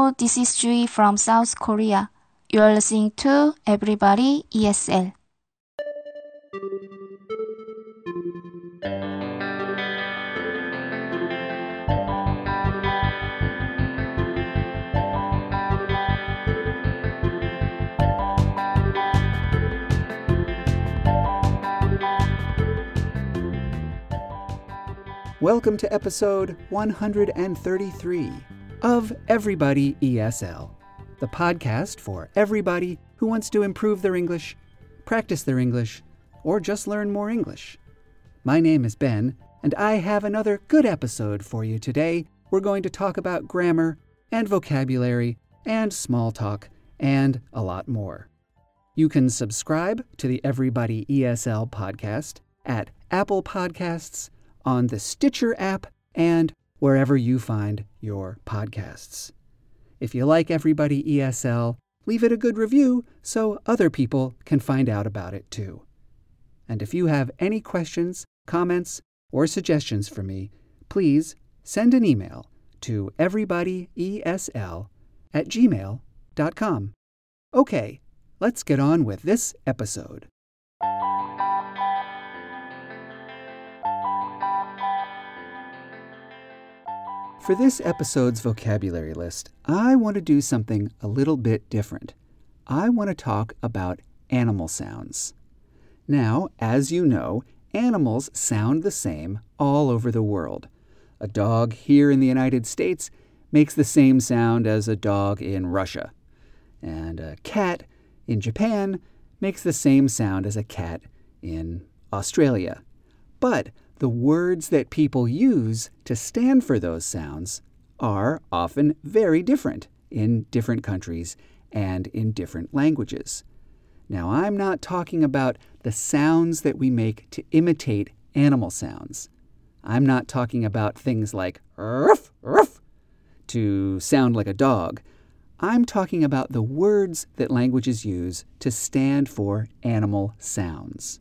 This is Jui from South Korea. You are listening to Everybody ESL. Welcome to episode 133 of Everybody ESL, the podcast for everybody who wants to improve their English, practice their English, or just learn more English. My name is Ben, and I have another good episode for you today. We're going to talk about grammar and vocabulary and small talk and a lot more. You can subscribe to the Everybody ESL podcast at Apple Podcasts on the Stitcher app and wherever you find your podcasts. If you like Everybody ESL, leave it a good review so other people can find out about it too. And if you have any questions, comments, or suggestions for me, please send an email to everybodyesl at gmail.com. Okay, let's get on with this episode. For this episode's vocabulary list, I want to do something a little bit different. I want to talk about animal sounds. Now, as you know, animals sound the same all over the world. A dog here in the United States makes the same sound as a dog in Russia, and a cat in Japan makes the same sound as a cat in Australia. But the words that people use to stand for those sounds are often very different in different countries and in different languages. Now, I'm not talking about the sounds that we make to imitate animal sounds. I'm not talking about things like ruff, ruff, to sound like a dog. I'm talking about the words that languages use to stand for animal sounds.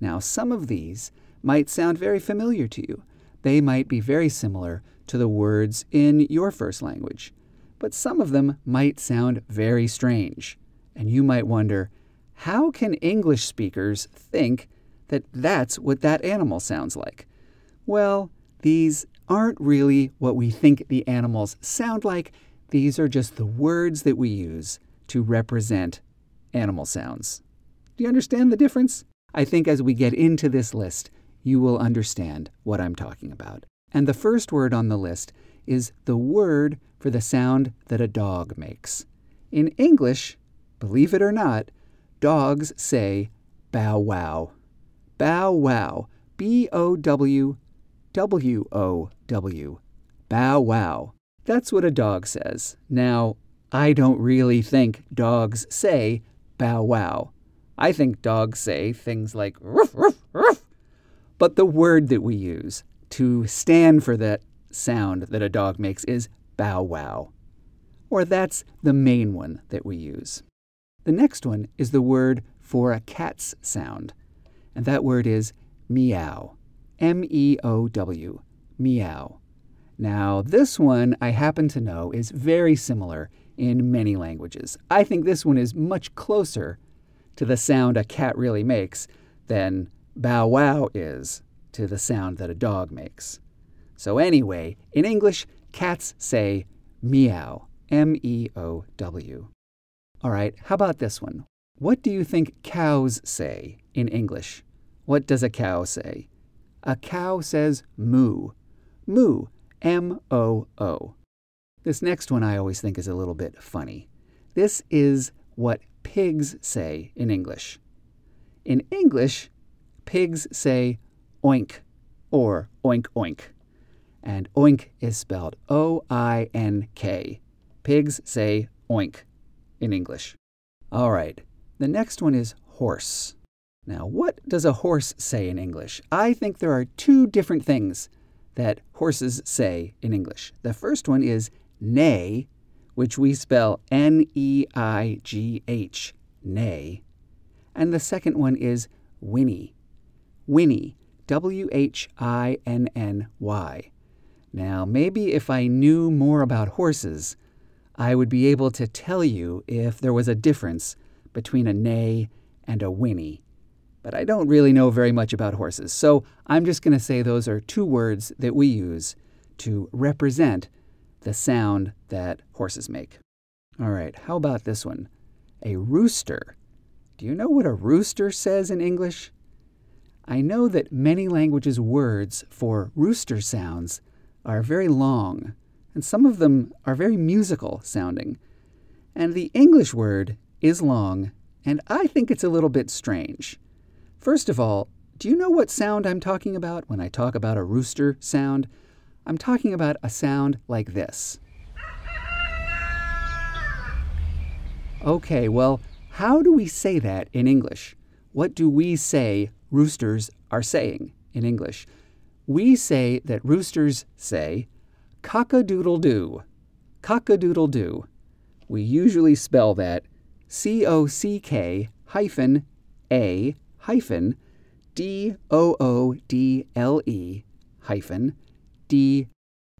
Now, some of these might sound very familiar to you. They might be very similar to the words in your first language, but some of them might sound very strange. And you might wonder, how can English speakers think that that's what that animal sounds like? Well, these aren't really what we think the animals sound like. These are just the words that we use to represent animal sounds. Do you understand the difference? I think as we get into this list, you will understand what I'm talking about. And the first word on the list is the word for the sound that a dog makes. In English, believe it or not, dogs say bow wow. Bow wow. B O W W O W. Bow wow. That's what a dog says. Now, I don't really think dogs say bow wow. I think dogs say things like ruff, ruff, ruff. But the word that we use to stand for that sound that a dog makes is bow wow. Or that's the main one that we use. The next one is the word for a cat's sound, and that word is meow. M E O W. Meow. Now, this one I happen to know is very similar in many languages. I think this one is much closer to the sound a cat really makes than bow wow is to the sound that a dog makes. So, anyway, in English, cats say meow. M E O W. All right, how about this one? What do you think cows say in English? What does a cow say? A cow says moo. Moo. M O O. This next one I always think is a little bit funny. This is what pigs say in English. In English, pigs say oink or oink oink. And oink is spelled O I N K. Pigs say oink in English. All right, the next one is horse. Now, what does a horse say in English? I think there are two different things that horses say in English. The first one is neigh, which we spell N E I G H, neigh. And the second one is whinny, whinny, W H I N N Y. Now, maybe if I knew more about horses, I would be able to tell you if there was a difference between a neigh and a whinny. But I don't really know very much about horses, so I'm just going to say those are two words that we use to represent the sound that horses make. All right, how about this one? A rooster. Do you know what a rooster says in English? I know that many languages' words for rooster sounds are very long, and some of them are very musical sounding. And the English word is long, and I think it's a little bit strange. First of all, do you know what sound I'm talking about when I talk about a rooster sound? I'm talking about a sound like this. Okay, well, how do we say that in English? What do we say roosters are saying in English? We say that roosters say cock a doodle doo. Cock a doodle doo. We usually spell that C O C K hyphen A hyphen D O O D L E hyphen D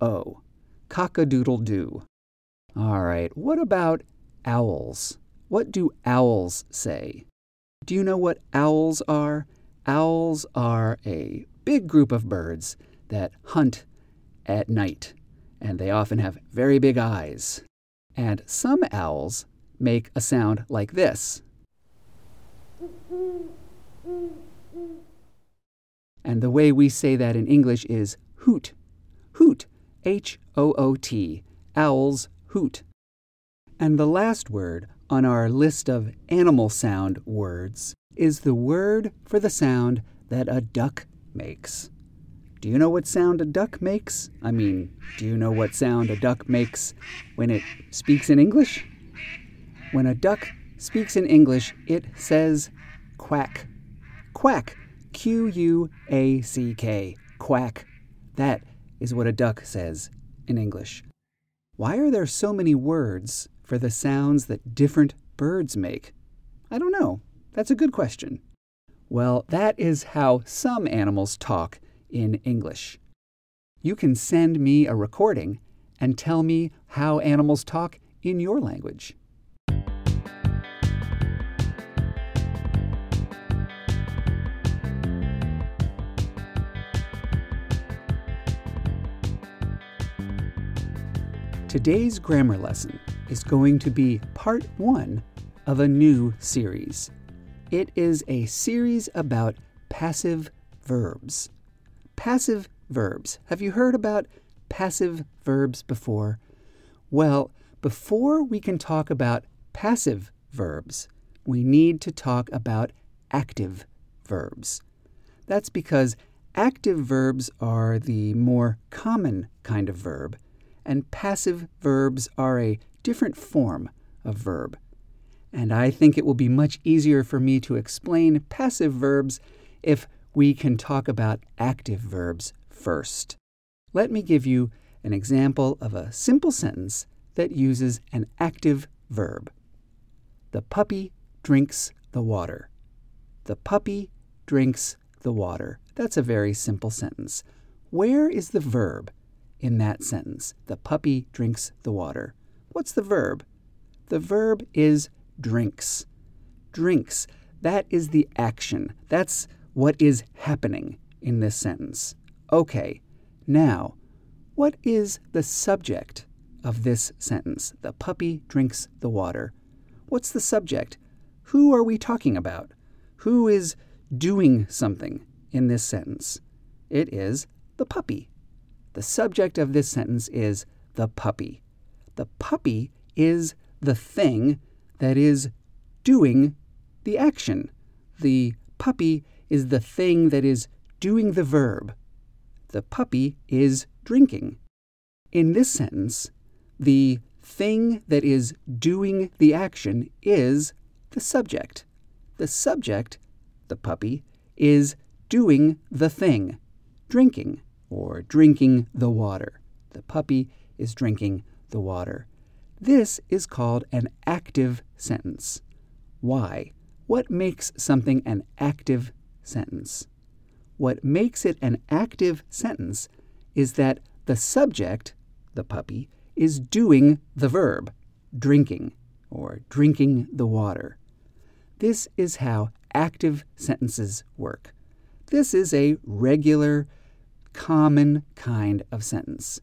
O. Cock a doodle doo. All right, what about owls? What do owls say? Do you know what owls are? Owls are a big group of birds that hunt at night, and they often have very big eyes. And some owls make a sound like this. And the way we say that in English is hoot. Hoot. H O O T. Owls hoot. And the last word on our list of animal sound words is the word for the sound that a duck makes. Do you know what sound a duck makes? I mean, do you know what sound a duck makes when it speaks in English? When a duck speaks in English, it says quack. Quack. Q U A C K. Quack. That is what a duck says in English. Why are there so many words for the sounds that different birds make? I don't know. That's a good question. Well, that is how some animals talk in English. You can send me a recording and tell me how animals talk in your language. Today's grammar lesson is going to be part one of a new series. It is a series about passive verbs. Passive verbs. Have you heard about passive verbs before? Well, before we can talk about passive verbs, we need to talk about active verbs. That's because active verbs are the more common kind of verb and passive verbs are a different form of verb. And I think it will be much easier for me to explain passive verbs if we can talk about active verbs first. Let me give you an example of a simple sentence that uses an active verb. The puppy drinks the water. The puppy drinks the water. That's a very simple sentence. Where is the verb in that sentence. The puppy drinks the water. What's the verb? The verb is drinks. Drinks. That is the action. That's what is happening in this sentence. Okay, now, what is the subject of this sentence? The puppy drinks the water. What's the subject? Who are we talking about? Who is doing something in this sentence? It is the puppy. The subject of this sentence is the puppy. The puppy is the thing that is doing the action. The puppy is the thing that is doing the verb. The puppy is drinking. In this sentence, the thing that is doing the action is the subject. The subject, the puppy, is doing the thing, drinking or drinking the water. The puppy is drinking the water. This is called an active sentence. Why? What makes something an active sentence? What makes it an active sentence is that the subject, the puppy, is doing the verb, drinking, or drinking the water. This is how active sentences work. This is a regular, common kind of sentence.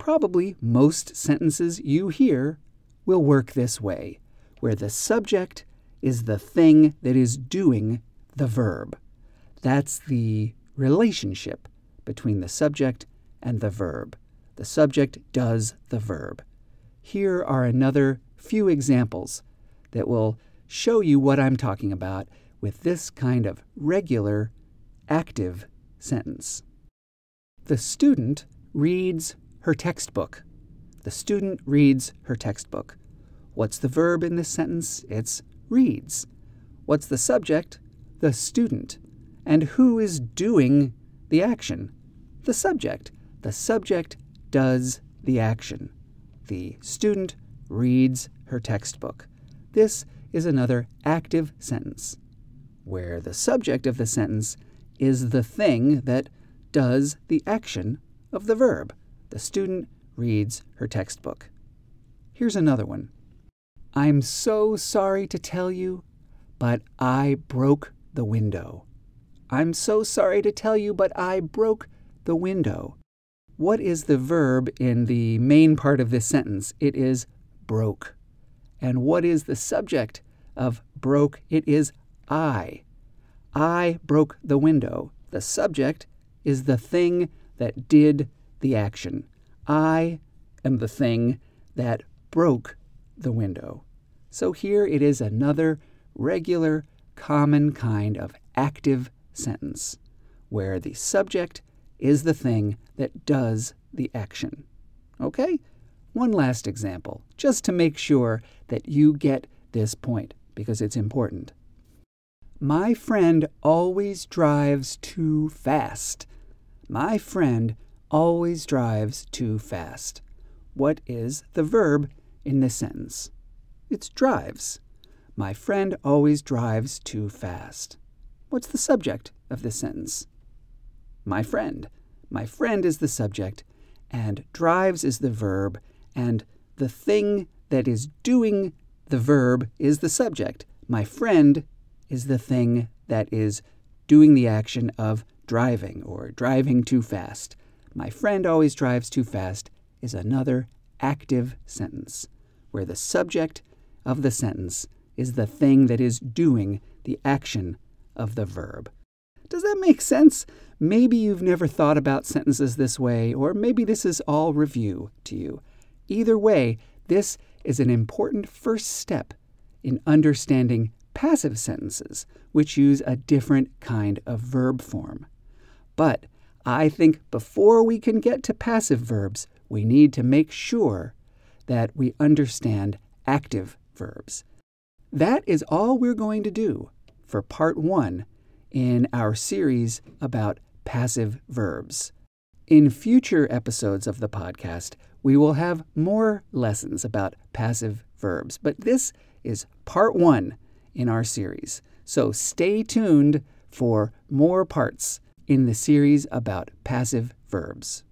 Probably most sentences you hear will work this way, where the subject is the thing that is doing the verb. That's the relationship between the subject and the verb. The subject does the verb. Here are another few examples that will show you what I'm talking about with this kind of regular active sentence. The student reads her textbook. The student reads her textbook. What's the verb in this sentence? It's reads. What's the subject? The student. And who is doing the action? The subject. The subject does the action. The student reads her textbook. This is another active sentence, where the subject of the sentence is the thing that does the action of the verb. The student reads her textbook. Here's another one. I'm so sorry to tell you, but I broke the window. I'm so sorry to tell you, but I broke the window. What is the verb in the main part of this sentence? It is broke. And what is the subject of broke? It is I. I broke the window. The subject is the thing that did the action. I am the thing that broke the window. So here it is another regular, common kind of active sentence where the subject is the thing that does the action. Okay? One last example, just to make sure that you get this point, because it's important. My friend always drives too fast. My friend always drives too fast. What is the verb in this sentence? It's drives. My friend always drives too fast. What's the subject of this sentence? My friend. My friend is the subject, and drives is the verb, and the thing that is doing the verb is the subject. My friend is the thing that is doing the action of driving or driving too fast. My friend always drives too fast is another active sentence where the subject of the sentence is the thing that is doing the action of the verb. Does that make sense? Maybe you've never thought about sentences this way, or maybe this is all review to you. Either way, this is an important first step in understanding passive sentences, which use a different kind of verb form. But I think before we can get to passive verbs, we need to make sure that we understand active verbs. That is all we're going to do for part one in our series about passive verbs. In future episodes of the podcast, we will have more lessons about passive verbs, but this is part one in our series. So stay tuned for more parts in the series about passive verbs.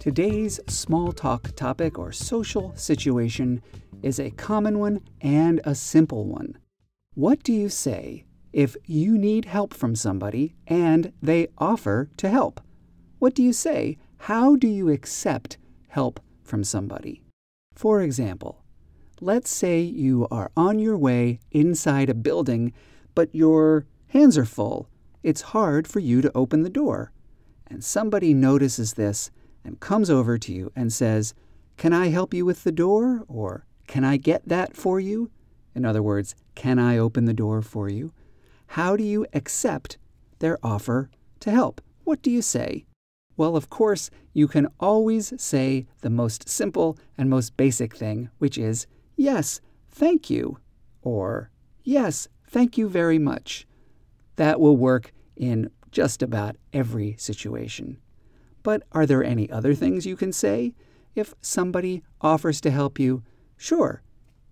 Today's small talk topic or social situation is a common one and a simple one. What do you say if you need help from somebody and they offer to help? What do you say? How do you accept help from somebody? For example, let's say you are on your way inside a building, but your hands are full. It's hard for you to open the door. And somebody notices this and comes over to you and says, Can I help you with the door? Or Can I get that for you? In other words, Can I open the door for you? How do you accept their offer to help? What do you say? Well, of course, you can always say the most simple and most basic thing, which is, Yes, thank you, or Yes, thank you very much. That will work in just about every situation. But are there any other things you can say? If somebody offers to help you, sure,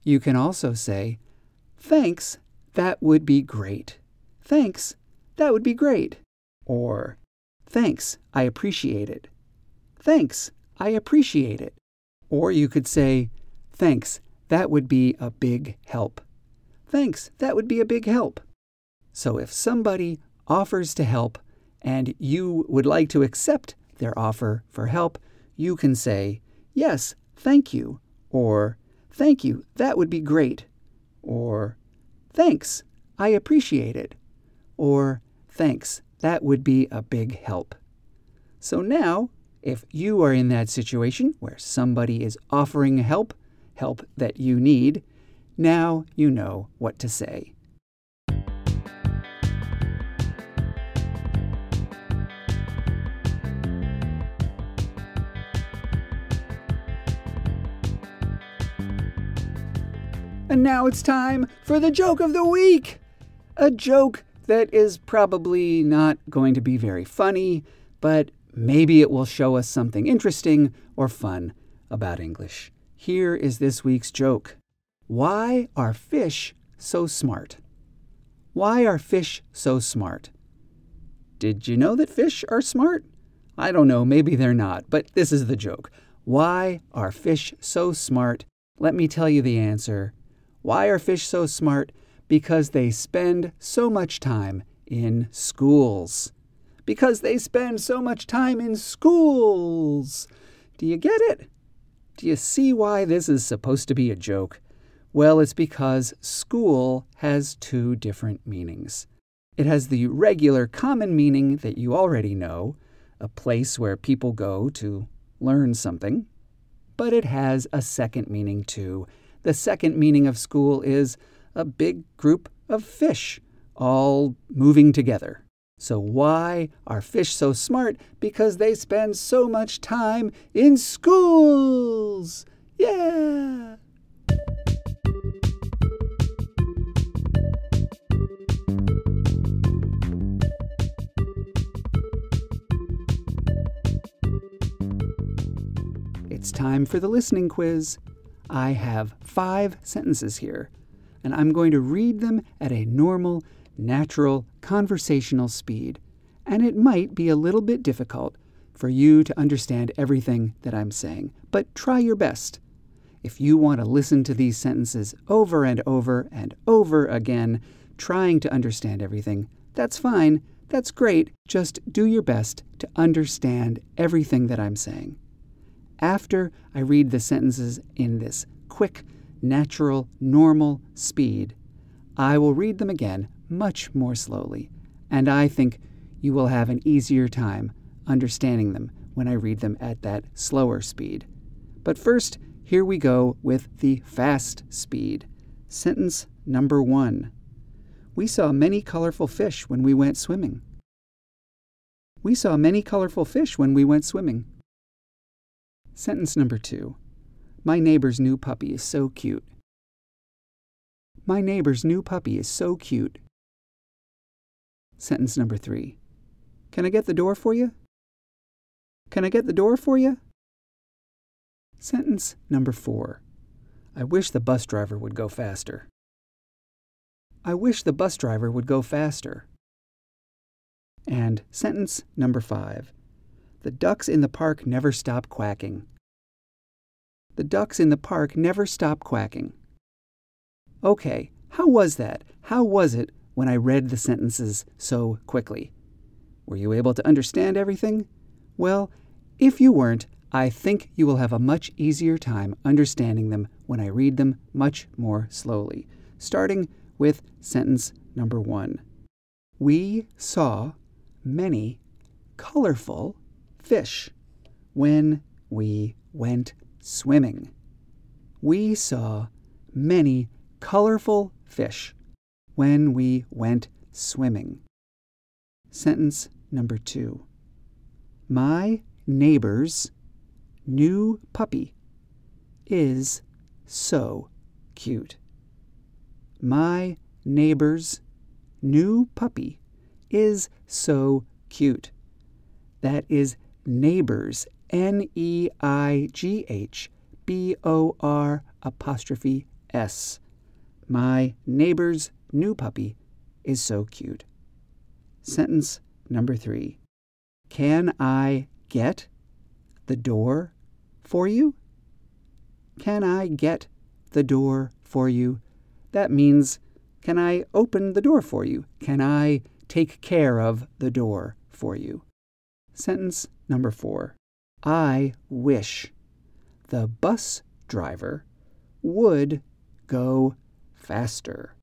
You can also say, Thanks, that would be great. Thanks, that would be great. Or, Thanks, I appreciate it. Thanks, I appreciate it. Or you could say, Thanks, that would be a big help. Thanks, that would be a big help. So if somebody offers to help and you would like to accept their offer for help, you can say, Yes, thank you, or Thank you, that would be great, or Thanks, I appreciate it, or Thanks, that would be a big help. So now, if you are in that situation where somebody is offering help, help that you need, now you know what to say. And now it's time for the joke of the week! A joke that is probably not going to be very funny, but maybe it will show us something interesting or fun about English. Here is this week's joke Why are fish so smart? Why are fish so smart? Did you know that fish are smart? I don't know, maybe they're not, but this is the joke. Why are fish so smart? Let me tell you the answer. Why are fish so smart? Because they spend so much time in schools. Because they spend so much time in schools. Do you get it? Do you see why this is supposed to be a joke? Well, it's because school has two different meanings. It has the regular common meaning that you already know, a place where people go to learn something. But it has a second meaning too, the second meaning of school is a big group of fish all moving together. So, why are fish so smart? Because they spend so much time in schools! Yeah! It's time for the listening quiz. I have five sentences here, and I'm going to read them at a normal, natural, conversational speed. And it might be a little bit difficult for you to understand everything that I'm saying, but try your best. If you want to listen to these sentences over and over and over again, trying to understand everything, that's fine. That's great. Just do your best to understand everything that I'm saying after I read the sentences in this quick, natural, normal speed, I will read them again much more slowly, and I think you will have an easier time understanding them when I read them at that slower speed. But first, here we go with the fast speed. Sentence number one We saw many colorful fish when we went swimming. We saw many colorful fish when we went swimming. Sentence number two My neighbor's new puppy is so cute. My neighbor's new puppy is so cute. Sentence number three Can I get the door for you? Can I get the door for you? Sentence number four I wish the bus driver would go faster. I wish the bus driver would go faster. And sentence number five the ducks in the park never stop quacking. The ducks in the park never stop quacking. Okay, how was that? How was it when I read the sentences so quickly? Were you able to understand everything? Well, if you weren't, I think you will have a much easier time understanding them when I read them much more slowly, starting with sentence number one. We saw many colorful fish when we went swimming. We saw many colorful fish when we went swimming. Sentence number two. My neighbor's new puppy is so cute. My neighbor's new puppy is so cute. That is neighbors, N E I G H B O R apostrophe S. My neighbor's new puppy is so cute. Sentence number three. Can I get the door for you? Can I get the door for you? That means, can I open the door for you? Can I take care of the door for you? Sentence number four. I wish the bus driver would go faster.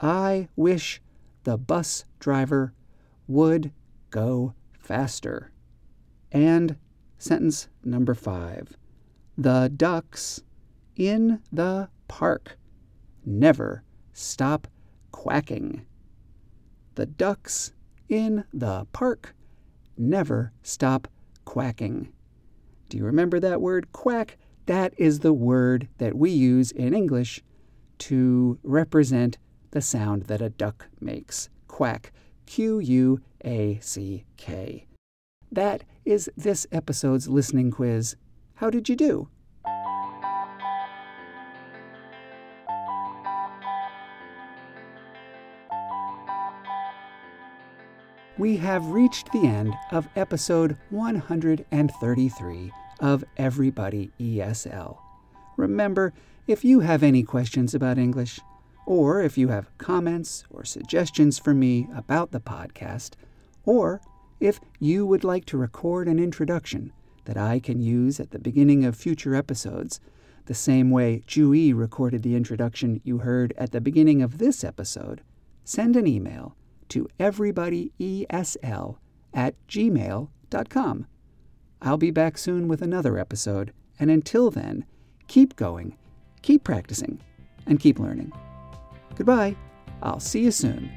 I wish the bus driver would go faster. And sentence number five. The ducks in the park never stop quacking. The ducks in the park never stop quacking. Do you remember that word quack? That is the word that we use in English to represent the sound that a duck makes. Quack. Q U A C K. That is this episode's listening quiz. How did you do? We have reached the end of episode 133 of Everybody ESL. Remember, if you have any questions about English, or if you have comments or suggestions for me about the podcast, or if you would like to record an introduction that I can use at the beginning of future episodes, the same way Jui recorded the introduction you heard at the beginning of this episode, send an email to everybodyesl at gmail.com. I'll be back soon with another episode, and until then, keep going, keep practicing, and keep learning. Goodbye. I'll see you soon.